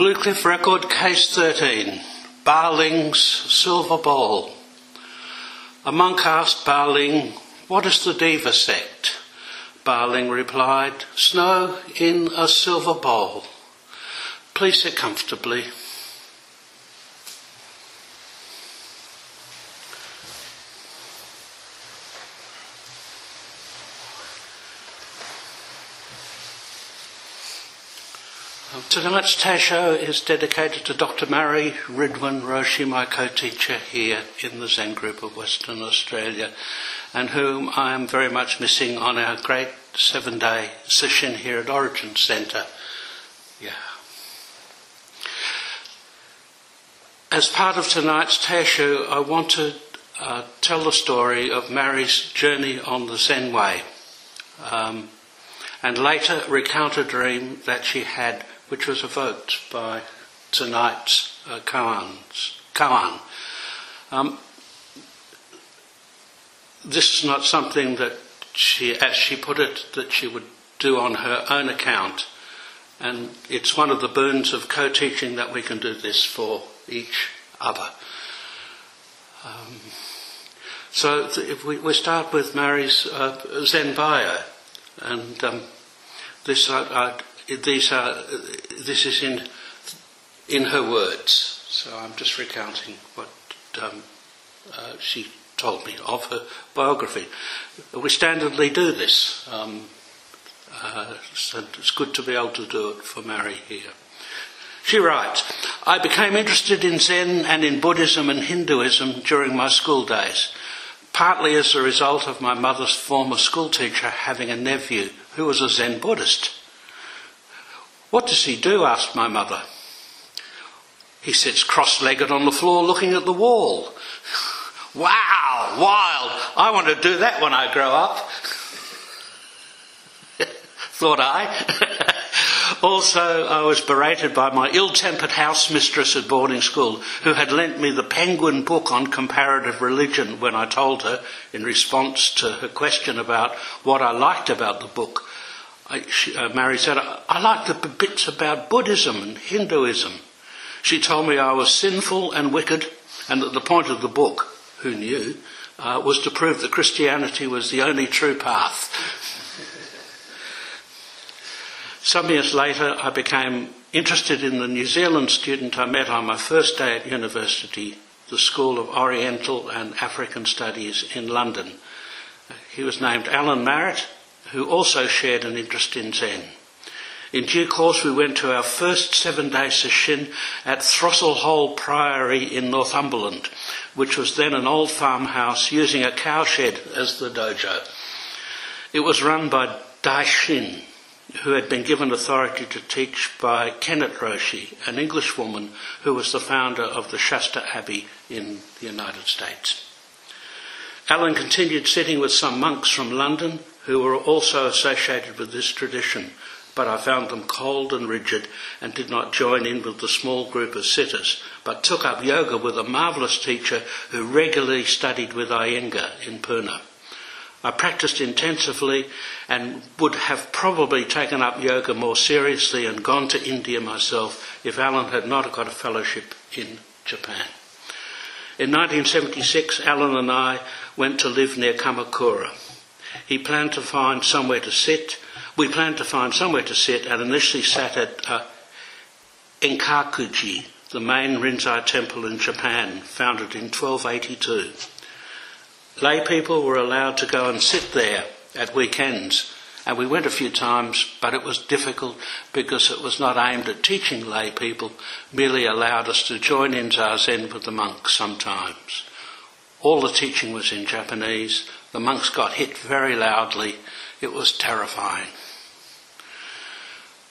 Bluecliff Record, Case 13, Baling's Silver Ball. A monk asked Baling, What is the Deva sect? Baling replied, Snow in a silver bowl. Please sit comfortably. Tonight's Teisho is dedicated to Dr. Mary Ridwan Roshi, my co-teacher here in the Zen group of Western Australia, and whom I am very much missing on our great seven-day sesshin here at Origin Centre. Yeah. As part of tonight's Teisho, I want to uh, tell the story of Mary's journey on the Zen way, um, and later recount a dream that she had which was evoked by tonight's uh, koan. Um, this is not something that she, as she put it, that she would do on her own account. And it's one of the boons of co-teaching that we can do this for each other. Um, so if we, we, start with Mary's uh, Zen bio, and um, this I these are, this is in, in her words. So I'm just recounting what um, uh, she told me of her biography. We standardly do this. Um, uh, it's good to be able to do it for Mary here. She writes, I became interested in Zen and in Buddhism and Hinduism during my school days, partly as a result of my mother's former schoolteacher having a nephew who was a Zen Buddhist. What does he do? asked my mother. He sits cross legged on the floor looking at the wall. wow, wild. I want to do that when I grow up. Thought I. also, I was berated by my ill tempered house mistress at boarding school, who had lent me the Penguin book on comparative religion when I told her, in response to her question about what I liked about the book, she, uh, Mary said, I, I like the bits about Buddhism and Hinduism. She told me I was sinful and wicked, and that the point of the book, who knew, uh, was to prove that Christianity was the only true path. Some years later, I became interested in the New Zealand student I met on my first day at university, the School of Oriental and African Studies in London. He was named Alan Marrett, who also shared an interest in Zen. In due course, we went to our first seven day sesshin at Throssel Hole Priory in Northumberland, which was then an old farmhouse using a cowshed as the dojo. It was run by Dai Shin, who had been given authority to teach by Kennett Roshi, an Englishwoman who was the founder of the Shasta Abbey in the United States. Alan continued sitting with some monks from London who were also associated with this tradition, but I found them cold and rigid and did not join in with the small group of sitters, but took up yoga with a marvellous teacher who regularly studied with Iyengar in Pune. I practiced intensively and would have probably taken up yoga more seriously and gone to India myself if Alan had not got a fellowship in Japan. In 1976, Alan and I went to live near Kamakura. He planned to find somewhere to sit. We planned to find somewhere to sit and initially sat at uh, Enkakuji, the main Rinzai temple in Japan, founded in 1282. Lay people were allowed to go and sit there at weekends, and we went a few times, but it was difficult because it was not aimed at teaching lay people, merely allowed us to join in zazen with the monks sometimes. All the teaching was in Japanese, the monks got hit very loudly. It was terrifying.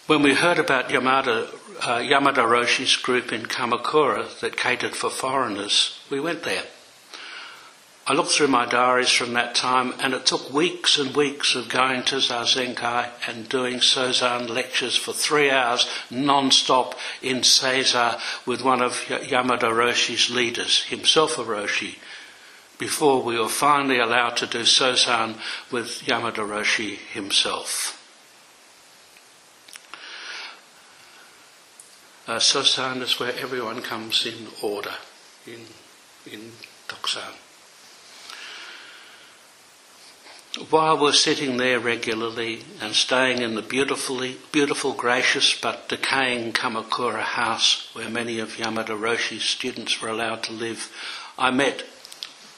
When we heard about Yamada, uh, Yamada Roshi's group in Kamakura that catered for foreigners, we went there. I looked through my diaries from that time and it took weeks and weeks of going to Zazenkai and doing Sozan lectures for three hours non-stop in Seiza with one of Yamada Roshi's leaders, himself a Roshi, before we were finally allowed to do Sozan with Yamada Roshi himself. Uh, Sosan is where everyone comes in order in, in Doksan. While we're sitting there regularly and staying in the beautifully, beautiful, gracious but decaying Kamakura house where many of Yamada Roshi's students were allowed to live, I met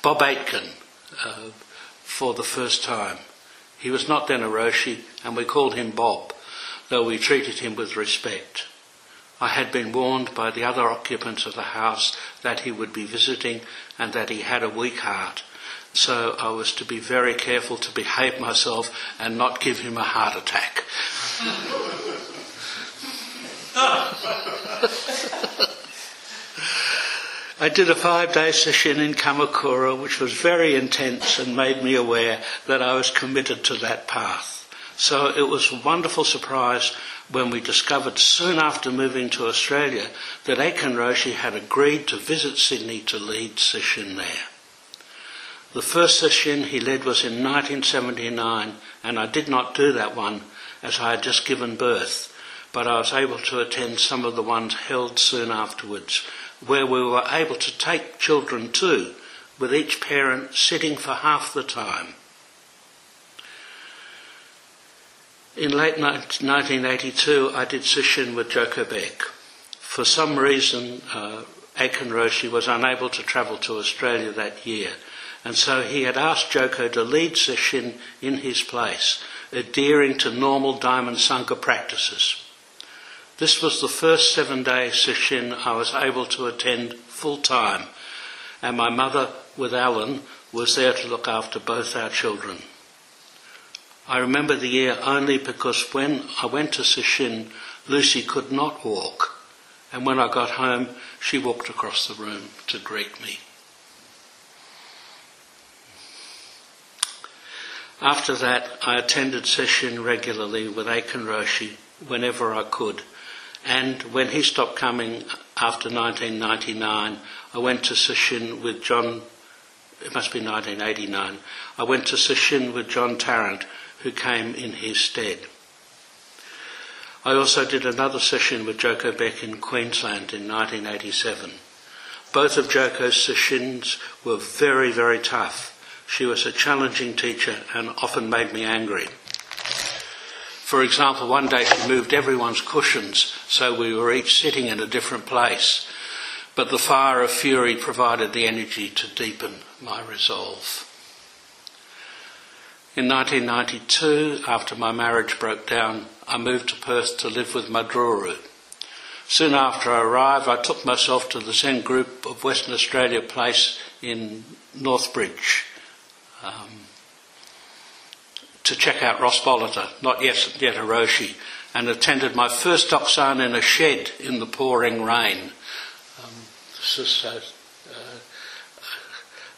Bob Aitken uh, for the first time. He was not then a Roshi and we called him Bob, though we treated him with respect. I had been warned by the other occupants of the house that he would be visiting and that he had a weak heart so I was to be very careful to behave myself and not give him a heart attack. I did a five day sesshin in Kamakura, which was very intense and made me aware that I was committed to that path. So it was a wonderful surprise when we discovered soon after moving to Australia that Aitken Roshi had agreed to visit Sydney to lead sesshin there. The first sesshin he led was in 1979, and I did not do that one as I had just given birth, but I was able to attend some of the ones held soon afterwards, where we were able to take children too, with each parent sitting for half the time. In late 1982, I did sesshin with Joko Beck. For some reason, uh, Aitken Roshi was unable to travel to Australia that year and so he had asked Joko to lead Sesshin in his place, adhering to normal Diamond Sangha practices. This was the first seven day Sesshin I was able to attend full time, and my mother, with Alan, was there to look after both our children. I remember the year only because when I went to Sesshin, Lucy could not walk, and when I got home, she walked across the room to greet me. After that, I attended sesshin regularly with Aitken Roshi whenever I could. And when he stopped coming after 1999, I went to sesshin with John, it must be 1989, I went to sesshin with John Tarrant, who came in his stead. I also did another sesshin with Joko Beck in Queensland in 1987. Both of Joko's sesshins were very, very tough she was a challenging teacher and often made me angry. For example, one day she moved everyone's cushions so we were each sitting in a different place, but the fire of fury provided the energy to deepen my resolve. In 1992, after my marriage broke down, I moved to Perth to live with Madruru. Soon after I arrived, I took myself to the Zen group of Western Australia Place in Northbridge um, to check out Ross not yet, yet a Roshi, and attended my first Doksan in a shed in the pouring rain. Um, this is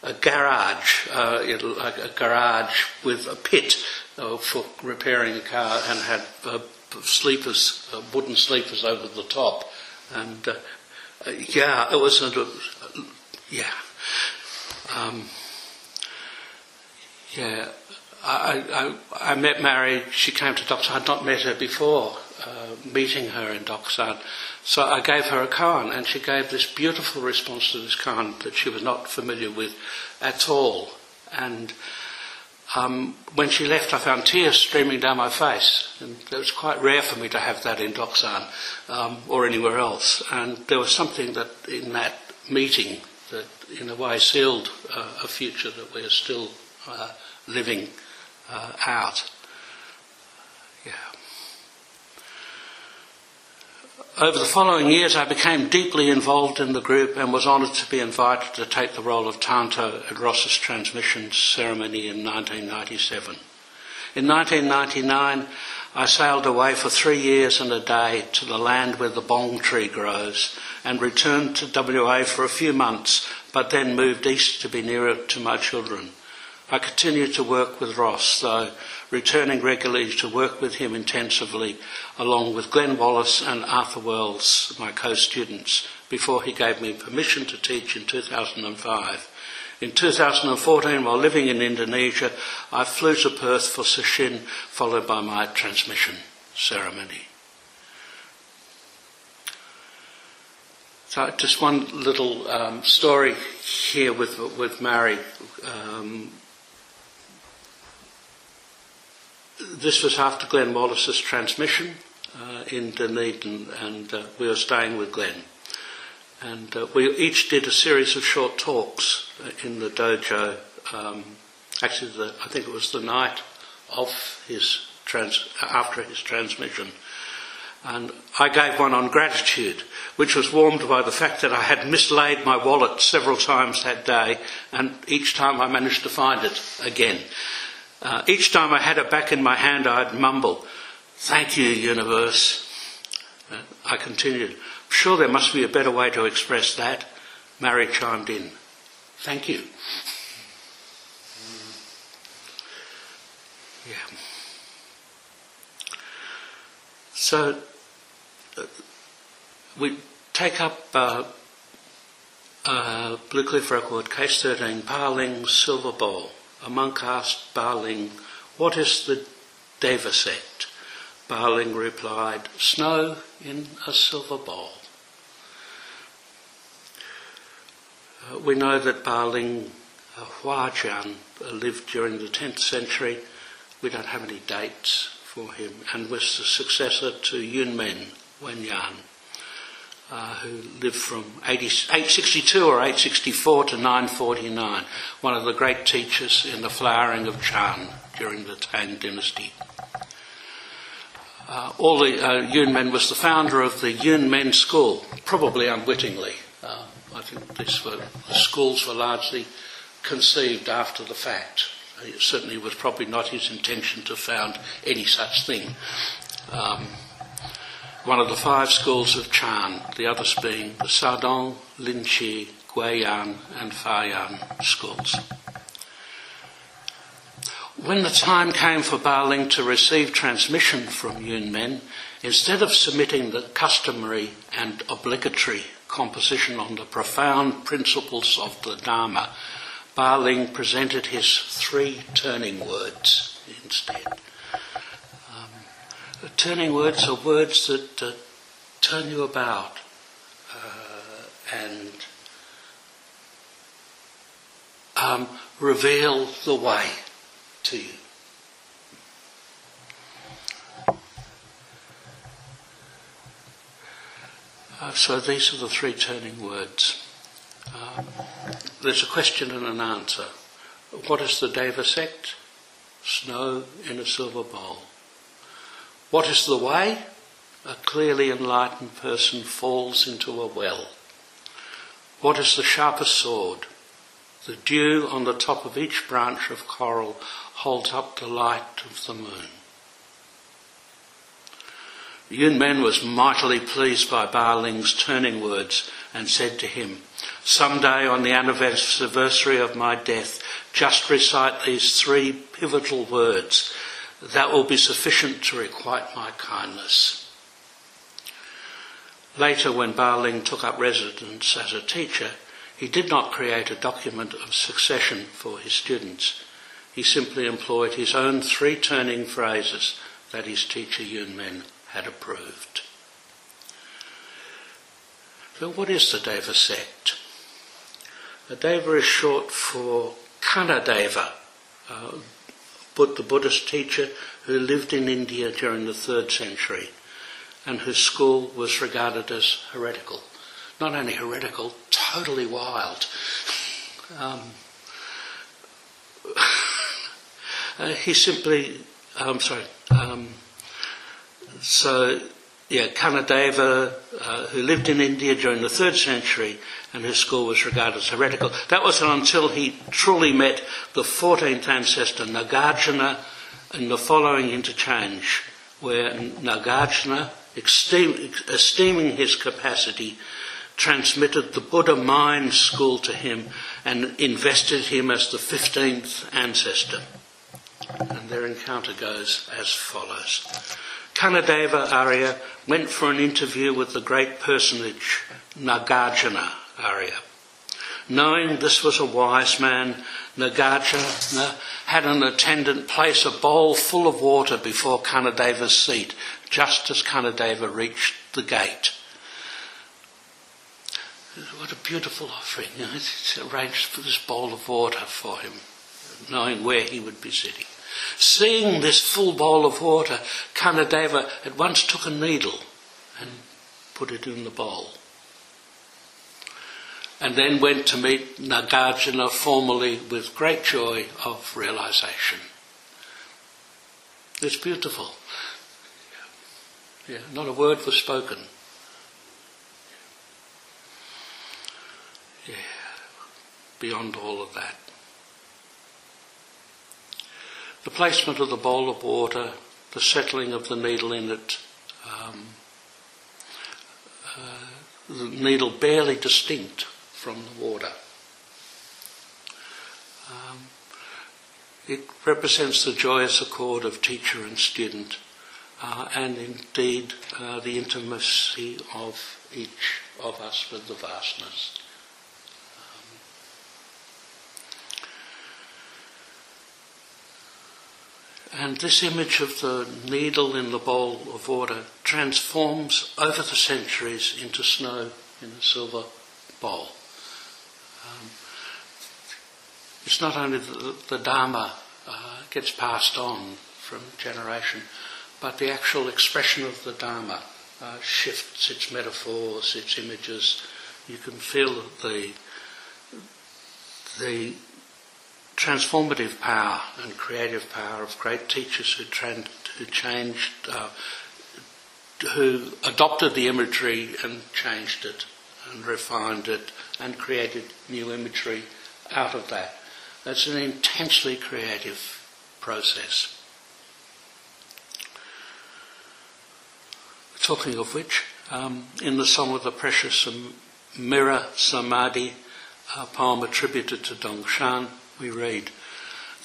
a, a, garage, uh, a, a, garage with a pit uh, for repairing a car and had uh, sleepers, uh, wooden sleepers over the top. And uh, yeah, it was a, yeah. Um, yeah, I, I, I met Mary. She came to Doksan. I'd not met her before, uh, meeting her in Doksan. So I gave her a koan, and she gave this beautiful response to this koan that she was not familiar with at all. And um, when she left, I found tears streaming down my face, and it was quite rare for me to have that in Doksan um, or anywhere else. And there was something that in that meeting that, in a way, sealed uh, a future that we're still uh, living uh, out. Yeah. Over the following years, I became deeply involved in the group and was honoured to be invited to take the role of Tanto at Ross's transmission ceremony in 1997. In 1999, I sailed away for three years and a day to the land where the bong tree grows and returned to WA for a few months, but then moved east to be nearer to my children. I continued to work with Ross, though returning regularly to work with him intensively, along with Glenn Wallace and Arthur Wells, my co-students, before he gave me permission to teach in 2005. In 2014, while living in Indonesia, I flew to Perth for Sesshin, followed by my transmission ceremony. So just one little um, story here with with Mary. Um, this was after Glenn Wallace's transmission uh, in Dunedin, and uh, we were staying with Glenn. And uh, we each did a series of short talks uh, in the dojo. Um, actually, the, I think it was the night of his trans, after his transmission. And I gave one on gratitude, which was warmed by the fact that I had mislaid my wallet several times that day, and each time I managed to find it again. Uh, each time I had it back in my hand, I'd mumble, Thank you, universe. Uh, I continued, Sure, there must be a better way to express that. Mary chimed in, Thank you. Yeah. So, uh, we take up uh, uh, Blue Cliff Record, case 13, Baling Silver Bowl. A monk asked Baling, What is the Deva sect? Baling replied, Snow in a silver bowl. Uh, we know that Baling uh, Haojian lived during the 10th century. We don't have any dates for him and was the successor to Yunmen Wenyan uh, who lived from 80, 862 or 864 to 949, one of the great teachers in the flowering of Chan during the Tang dynasty. Uh, all the, uh, Yunmen was the founder of the Yunmen school, probably unwittingly. Uh, I think this were, the schools were largely conceived after the fact. It certainly was probably not his intention to found any such thing. Um, one of the five schools of Chan, the others being the Caodong, Linji, Guiyang, and Fayan schools. When the time came for Baling to receive transmission from Yunmen, instead of submitting the customary and obligatory composition on the profound principles of the Dharma, Baling presented his three turning words instead turning words are words that turn you about uh, and um, reveal the way to you. Uh, so these are the three turning words. Um, there's a question and an answer. What is the Deva sect? Snow in a silver bowl. What is the way? A clearly enlightened person falls into a well. What is the sharpest sword? The dew on the top of each branch of coral holds up the light of the moon. Yun Men was mightily pleased by Ba Ling's turning words and said to him, "Some day on the anniversary of my death, just recite these three pivotal words that will be sufficient to requite my kindness. Later, when Baling took up residence as a teacher, he did not create a document of succession for his students. He simply employed his own three turning phrases that his teacher Yun Yunmen had approved. So, what is the Deva sect? The Deva is short for Kanadeva, uh, but the Buddhist teacher who lived in India during the third century and whose school was regarded as heretical. Not only heretical, totally wild. Um, uh, he simply, I'm sorry, um, so yeah, Kanadeva, uh, who lived in India during the third century and whose school was regarded as heretical. That wasn't until he truly met the 14th ancestor, Nagarjuna, in the following interchange, where Nagarjuna, esteem, esteeming his capacity, transmitted the Buddha mind school to him and invested him as the 15th ancestor. And their encounter goes as follows. Kanadeva Arya went for an interview with the great personage Nagarjuna Arya. Knowing this was a wise man, Nagarjuna had an attendant place a bowl full of water before Kanadeva's seat, just as Kanadeva reached the gate. What a beautiful offering. It's arranged for this bowl of water for him, knowing where he would be sitting. Seeing this full bowl of water, Kanadeva at once took a needle and put it in the bowl. And then went to meet Nagarjuna formally with great joy of realization. It's beautiful. Yeah, not a word was spoken. Yeah, beyond all of that. The placement of the bowl of water, the settling of the needle in it, um, uh, the needle barely distinct from the water. Um, it represents the joyous accord of teacher and student, uh, and indeed uh, the intimacy of each of us with the vastness. And this image of the needle in the bowl of water transforms over the centuries into snow in a silver bowl. Um, it's not only the, the Dharma uh, gets passed on from generation, but the actual expression of the Dharma uh, shifts its metaphors, its images. You can feel the the transformative power and creative power of great teachers who, who changed, uh, who adopted the imagery and changed it and refined it and created new imagery out of that. That's an intensely creative process. Talking of which, um, in the Song of the Precious Mirror Samadhi, a poem attributed to Dongshan, we read,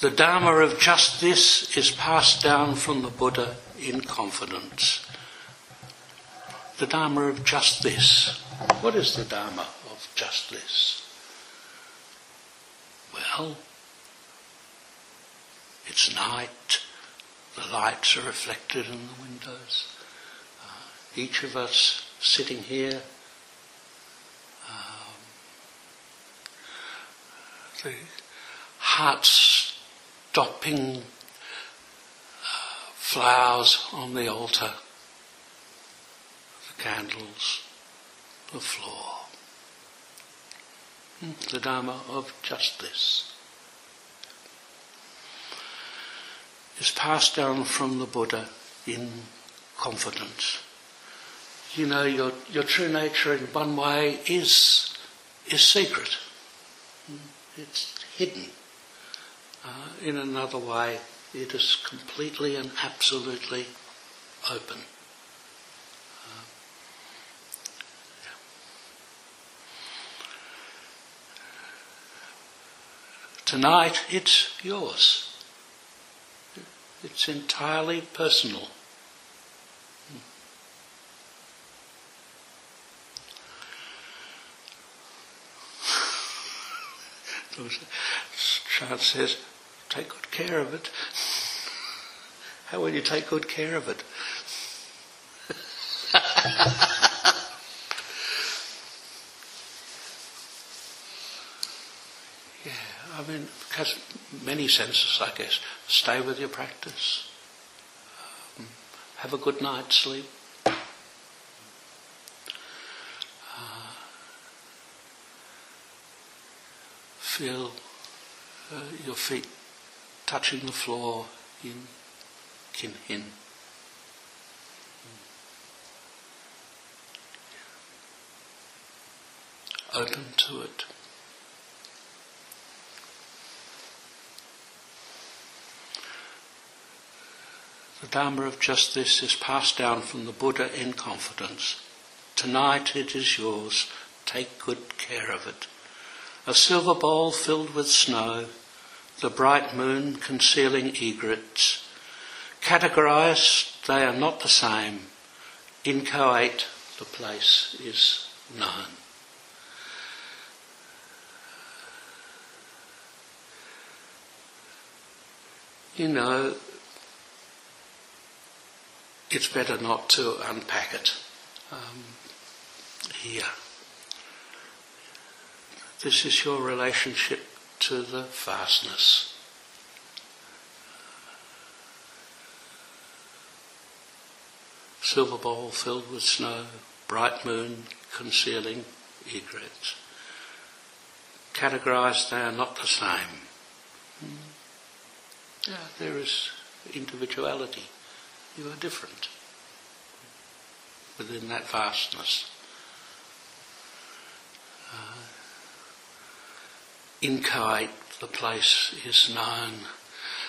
The Dharma of just this is passed down from the Buddha in confidence. The Dharma of just this. What is the Dharma of just this? Well, it's night. The lights are reflected in the windows. Uh, each of us sitting here um, the heart stopping uh, flowers on the altar, the candles, the floor. Hmm, the Dharma of just this is passed down from the Buddha in confidence. You know, your, your true nature in one way is, is secret. Hmm, it's hidden. Uh, in another way, it is completely and absolutely open. Uh, Tonight, it's yours. It's entirely personal. Child says, take good care of it. How will you take good care of it? yeah, I mean, it has many senses, I guess. Stay with your practice. Um, have a good night's sleep. Uh, feel uh, your feet touching the floor in kin hin. Open to it. The Dharma of just this is passed down from the Buddha in confidence. Tonight it is yours. Take good care of it. A silver bowl filled with snow, the bright moon concealing egrets. Categorized, they are not the same. Inchoate, the place is known. You know, it's better not to unpack it um, here. this is your relationship to the vastness. Silver bowl filled with snow, bright moon concealing egrets. Categorized, they are not the same. Yeah, there is individuality. You are different within that vastness. Uh, inchoate, the place is known.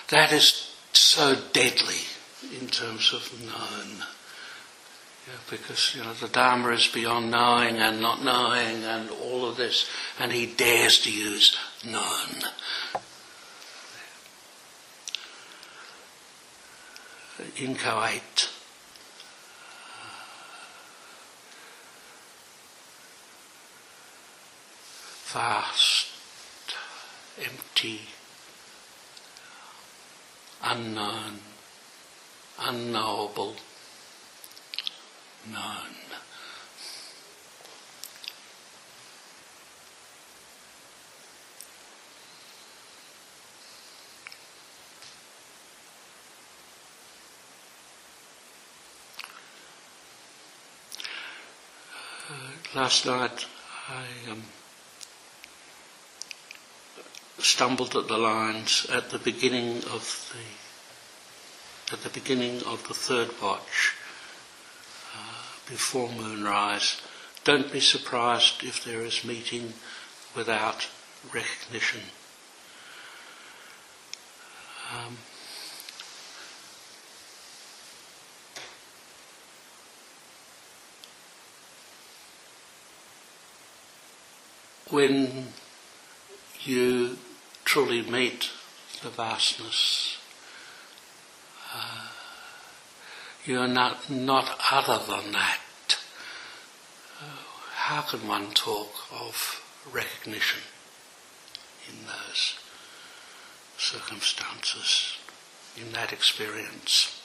That is so deadly in terms of known. Yeah, because you know the Dharma is beyond knowing and not knowing and all of this, and he dares to use known. Inchoate. Vast, empty, unknown, unknowable. None. Uh, last night I um, stumbled at the lines at the beginning of the at the beginning of the third watch before moonrise. Don't be surprised if there is meeting without recognition. Um, when you truly meet the vastness, uh, you are not, not other than that. how can one talk of recognition in those circumstances, in that experience?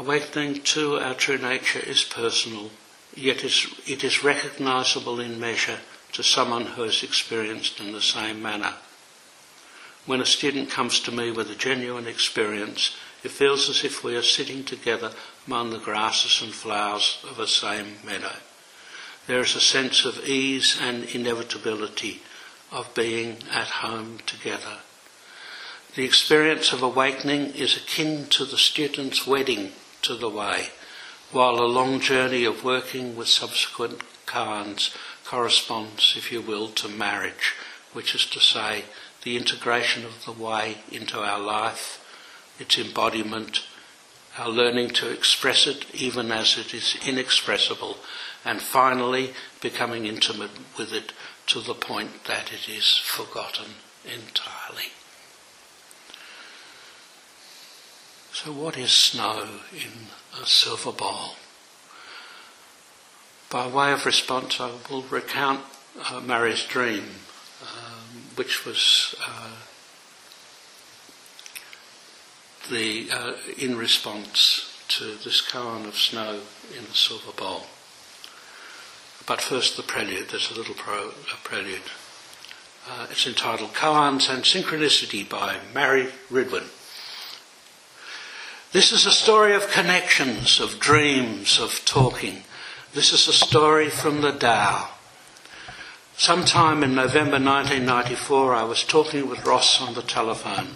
Awakening to our true nature is personal yet it is recognizable in measure to someone who has experienced in the same manner. When a student comes to me with a genuine experience, it feels as if we are sitting together among the grasses and flowers of a same meadow. There is a sense of ease and inevitability of being at home together. The experience of awakening is akin to the student's wedding to the way while a long journey of working with subsequent koans corresponds, if you will, to marriage, which is to say, the integration of the way into our life, its embodiment, our learning to express it even as it is inexpressible, and finally becoming intimate with it to the point that it is forgotten entirely. So, what is snow in a silver bowl? By way of response, I will recount uh, Mary's dream, um, which was uh, the uh, in response to this koan of snow in the silver bowl. But first, the prelude. There's a little pro, a prelude. Uh, it's entitled Koans and Synchronicity by Mary Ridwin. This is a story of connections, of dreams, of talking. This is a story from the Tao. Sometime in November 1994, I was talking with Ross on the telephone.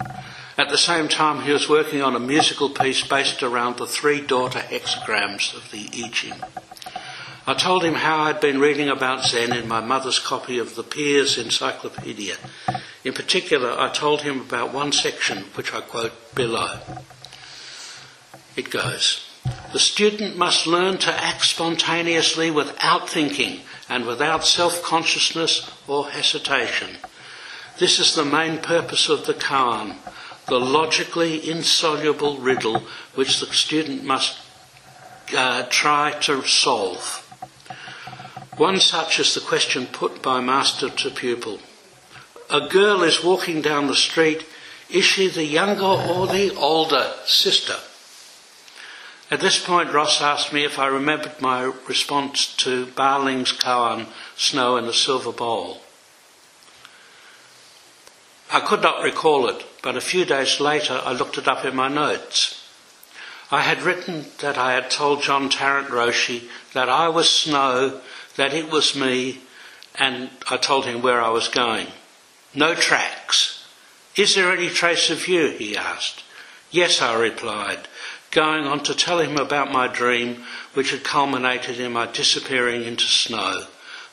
At the same time, he was working on a musical piece based around the three daughter hexagrams of the I Ching. I told him how I'd been reading about Zen in my mother's copy of the Pears Encyclopedia. In particular, I told him about one section, which I quote below it goes. The student must learn to act spontaneously without thinking and without self consciousness or hesitation. This is the main purpose of the koan, the logically insoluble riddle which the student must uh, try to solve. One such is the question put by master to pupil. A girl is walking down the street Is she the younger or the older sister? At this point, Ross asked me if I remembered my response to Baling's koan, Snow in a Silver Bowl. I could not recall it, but a few days later I looked it up in my notes. I had written that I had told John Tarrant Roshi that I was Snow, that it was me, and I told him where I was going. No tracks. Is there any trace of you? he asked. Yes, I replied, going on to tell him about my dream, which had culminated in my disappearing into snow,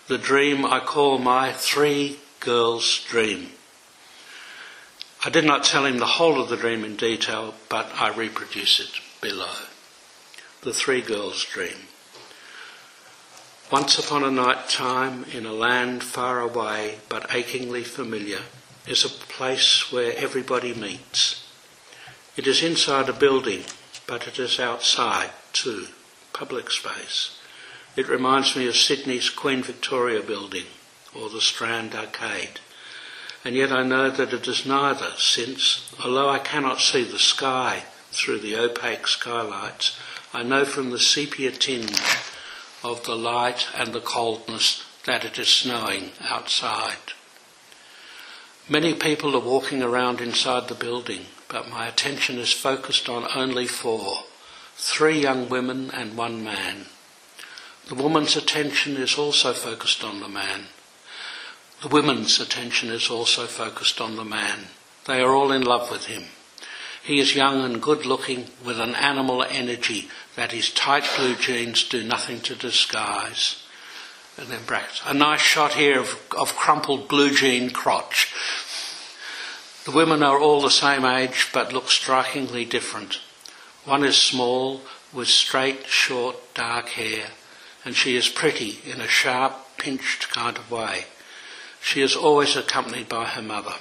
the dream I call my three girls' dream. I did not tell him the whole of the dream in detail, but I reproduce it below. The three girls' dream. Once upon a night time, in a land far away but achingly familiar, is a place where everybody meets. It is inside a building, but it is outside too, public space. It reminds me of Sydney's Queen Victoria building or the Strand Arcade. And yet I know that it is neither, since, although I cannot see the sky through the opaque skylights, I know from the sepia tinge of the light and the coldness that it is snowing outside. Many people are walking around inside the building, but my attention is focused on only four three young women and one man. The woman's attention is also focused on the man. The women's attention is also focused on the man. They are all in love with him. He is young and good looking with an animal energy that his tight blue jeans do nothing to disguise. And then brackets. A nice shot here of, of crumpled blue jean crotch. The women are all the same age but look strikingly different. One is small with straight, short, dark hair, and she is pretty in a sharp, pinched kind of way. She is always accompanied by her mother.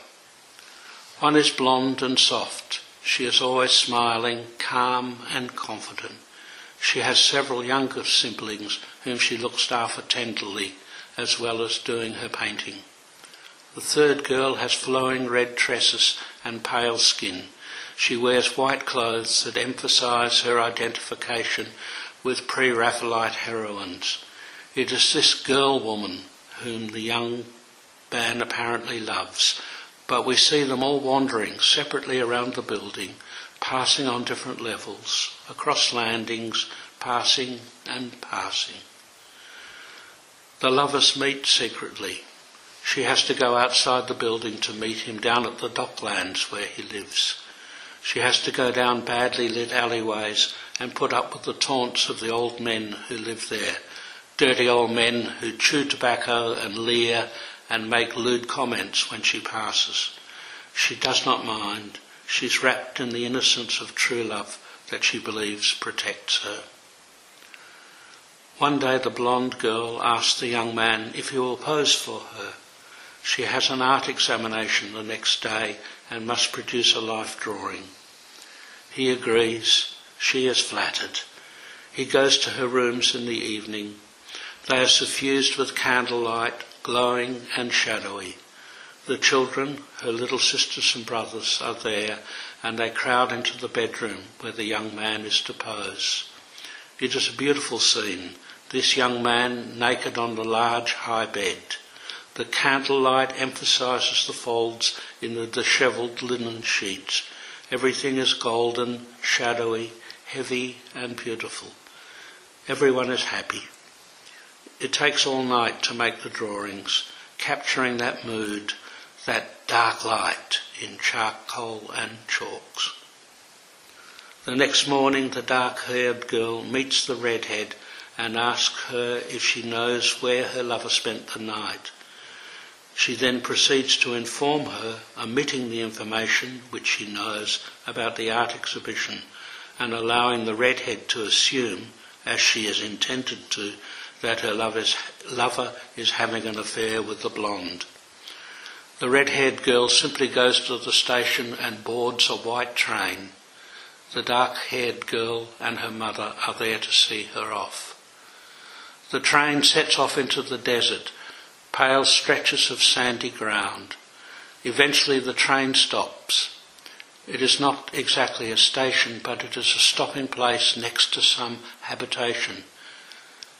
One is blonde and soft. She is always smiling, calm and confident. She has several younger siblings whom she looks after tenderly, as well as doing her painting. The third girl has flowing red tresses and pale skin. She wears white clothes that emphasize her identification with pre-Raphaelite heroines. It is this girl woman whom the young man apparently loves, but we see them all wandering separately around the building, passing on different levels, across landings, passing and passing. The lovers meet secretly. She has to go outside the building to meet him down at the docklands where he lives. She has to go down badly lit alleyways and put up with the taunts of the old men who live there. Dirty old men who chew tobacco and leer and make lewd comments when she passes. She does not mind. She's wrapped in the innocence of true love that she believes protects her. One day the blonde girl asks the young man if he will pose for her. She has an art examination the next day and must produce a life drawing. He agrees. She is flattered. He goes to her rooms in the evening. They are suffused with candlelight, glowing and shadowy. The children, her little sisters and brothers, are there and they crowd into the bedroom where the young man is to pose. It is a beautiful scene. This young man naked on the large high bed. The candlelight emphasizes the folds in the dishevelled linen sheets. Everything is golden, shadowy, heavy and beautiful. Everyone is happy. It takes all night to make the drawings, capturing that mood, that dark light in charcoal and chalks. The next morning the dark-haired girl meets the redhead and asks her if she knows where her lover spent the night. She then proceeds to inform her, omitting the information which she knows about the art exhibition and allowing the redhead to assume, as she is intended to, that her lover is having an affair with the blonde. The red-haired girl simply goes to the station and boards a white train. The dark-haired girl and her mother are there to see her off. The train sets off into the desert, pale stretches of sandy ground. Eventually the train stops. It is not exactly a station, but it is a stopping place next to some habitation.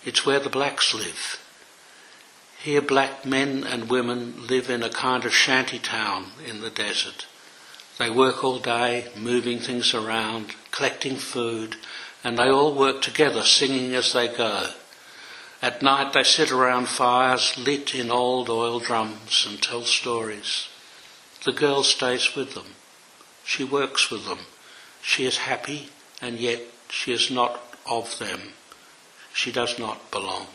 It's where the blacks live. Here black men and women live in a kind of shanty town in the desert. They work all day, moving things around, collecting food, and they all work together, singing as they go. At night they sit around fires lit in old oil drums and tell stories. The girl stays with them. She works with them. She is happy and yet she is not of them. She does not belong.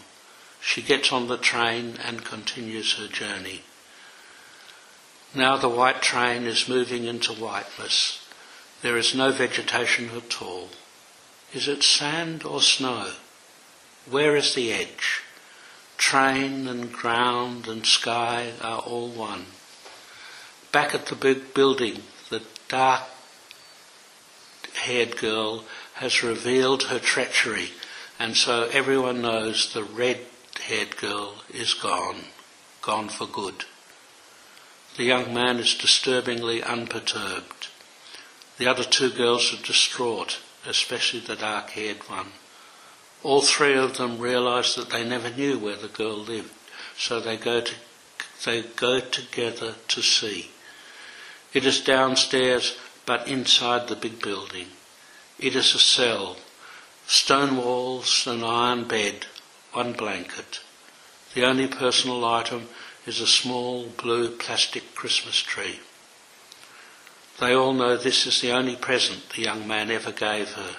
She gets on the train and continues her journey. Now the white train is moving into whiteness. There is no vegetation at all. Is it sand or snow? Where is the edge? Train and ground and sky are all one. Back at the big building, the dark haired girl has revealed her treachery, and so everyone knows the red haired girl is gone, gone for good. The young man is disturbingly unperturbed. The other two girls are distraught, especially the dark haired one. All three of them realize that they never knew where the girl lived, so they go, to, they go together to see. It is downstairs, but inside the big building. It is a cell, stone walls, an iron bed, one blanket. The only personal item is a small blue plastic Christmas tree. They all know this is the only present the young man ever gave her.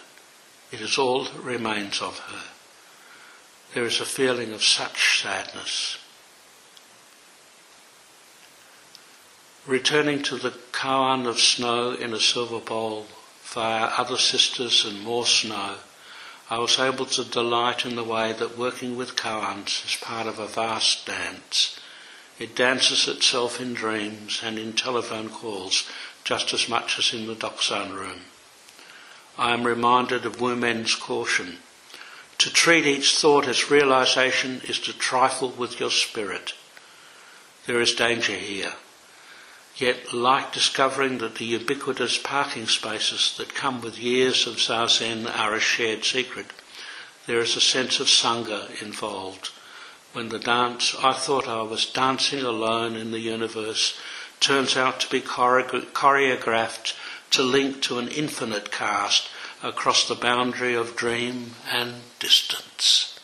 It is all that remains of her. There is a feeling of such sadness. Returning to the koan of snow in a silver bowl via other sisters and more snow, I was able to delight in the way that working with koans is part of a vast dance. It dances itself in dreams and in telephone calls just as much as in the Doksan room. I am reminded of Wu Men's caution. To treat each thought as realization is to trifle with your spirit. There is danger here. Yet, like discovering that the ubiquitous parking spaces that come with years of zazen are a shared secret, there is a sense of sangha involved. When the dance I thought I was dancing alone in the universe turns out to be choreographed to link to an infinite cast across the boundary of dream and distance.